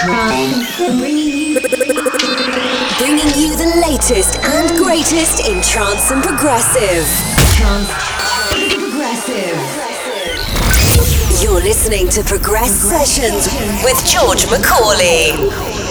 Bringing you the latest and greatest in trance and progressive. Trance progressive. You're listening to Progress Sessions with George Macaulay.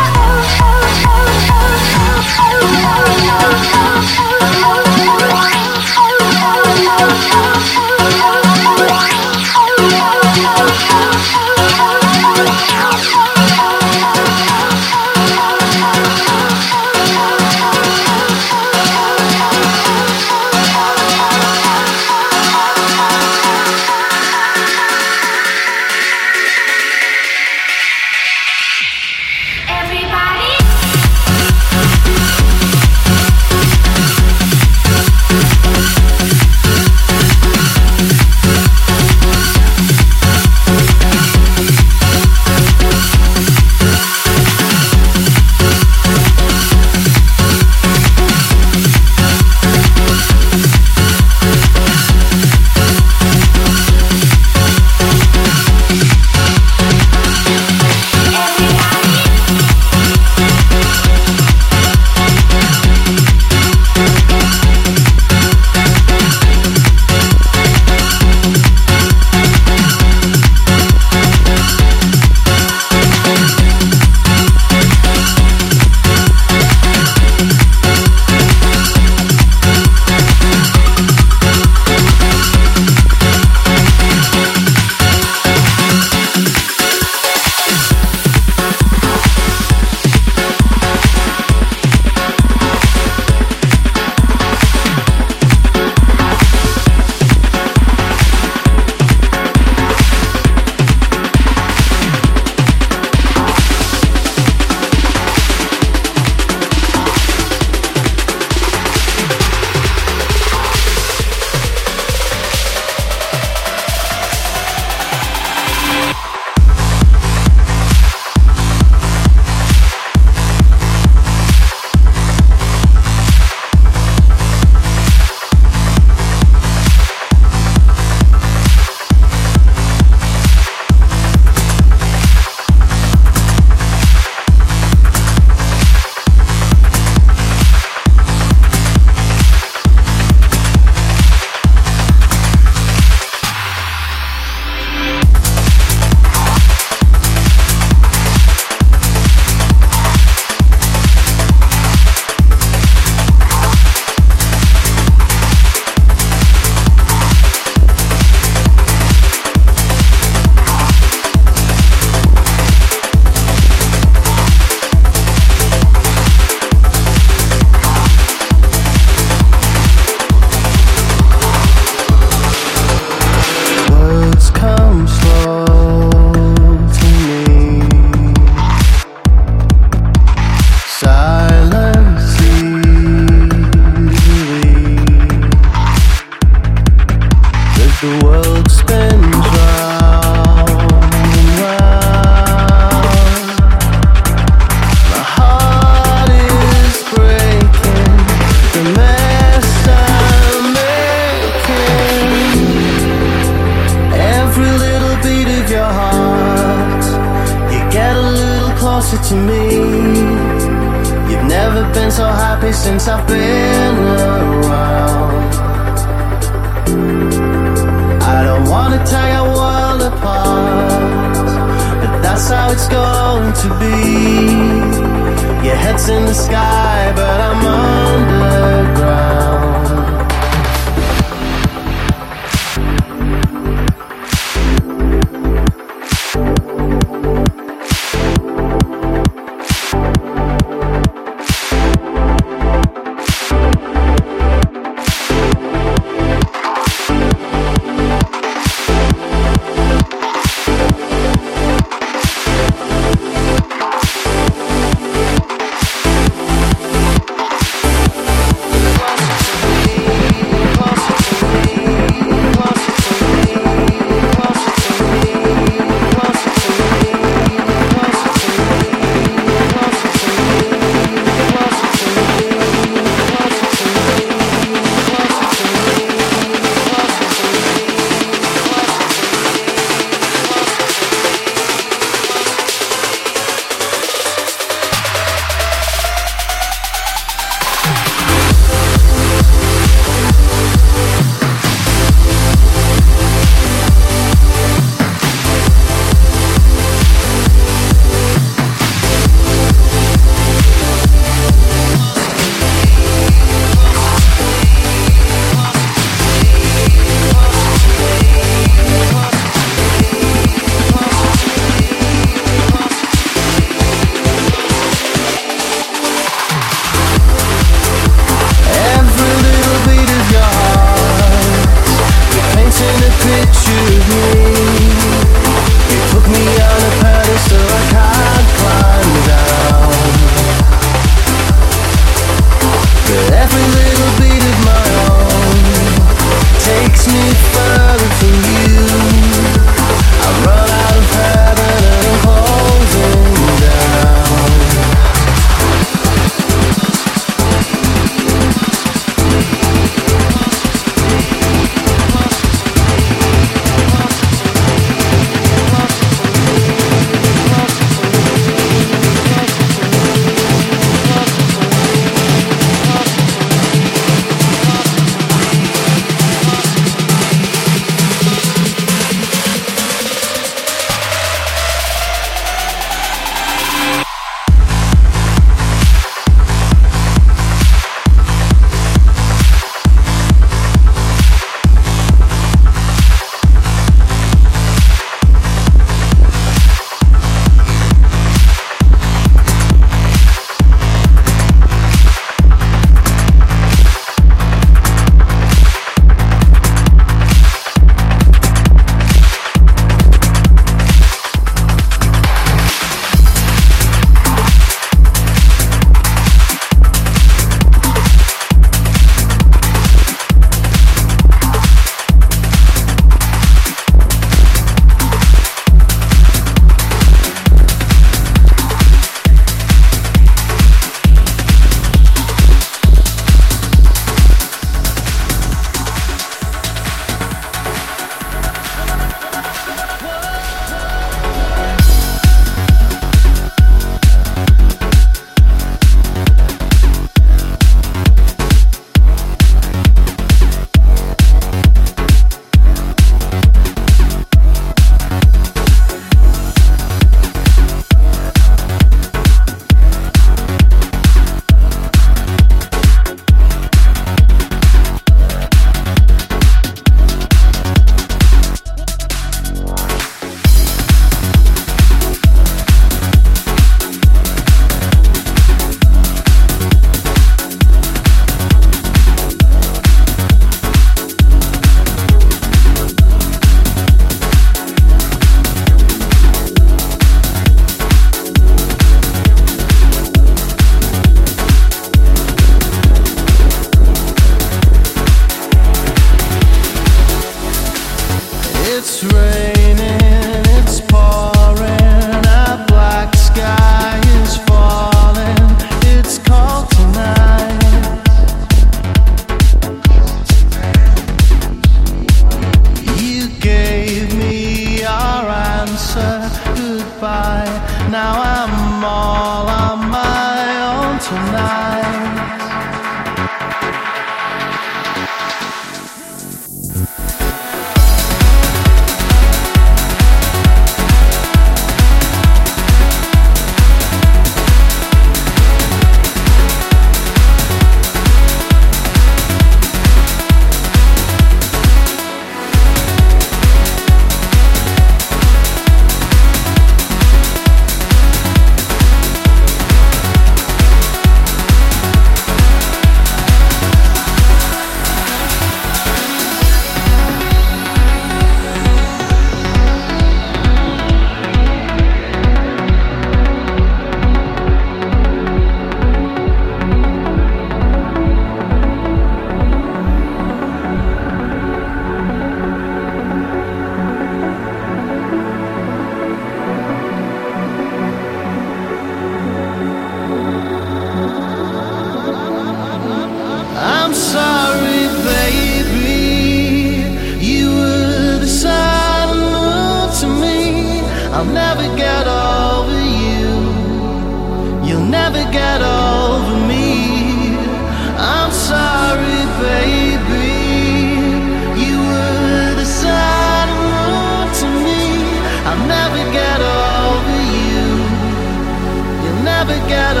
Get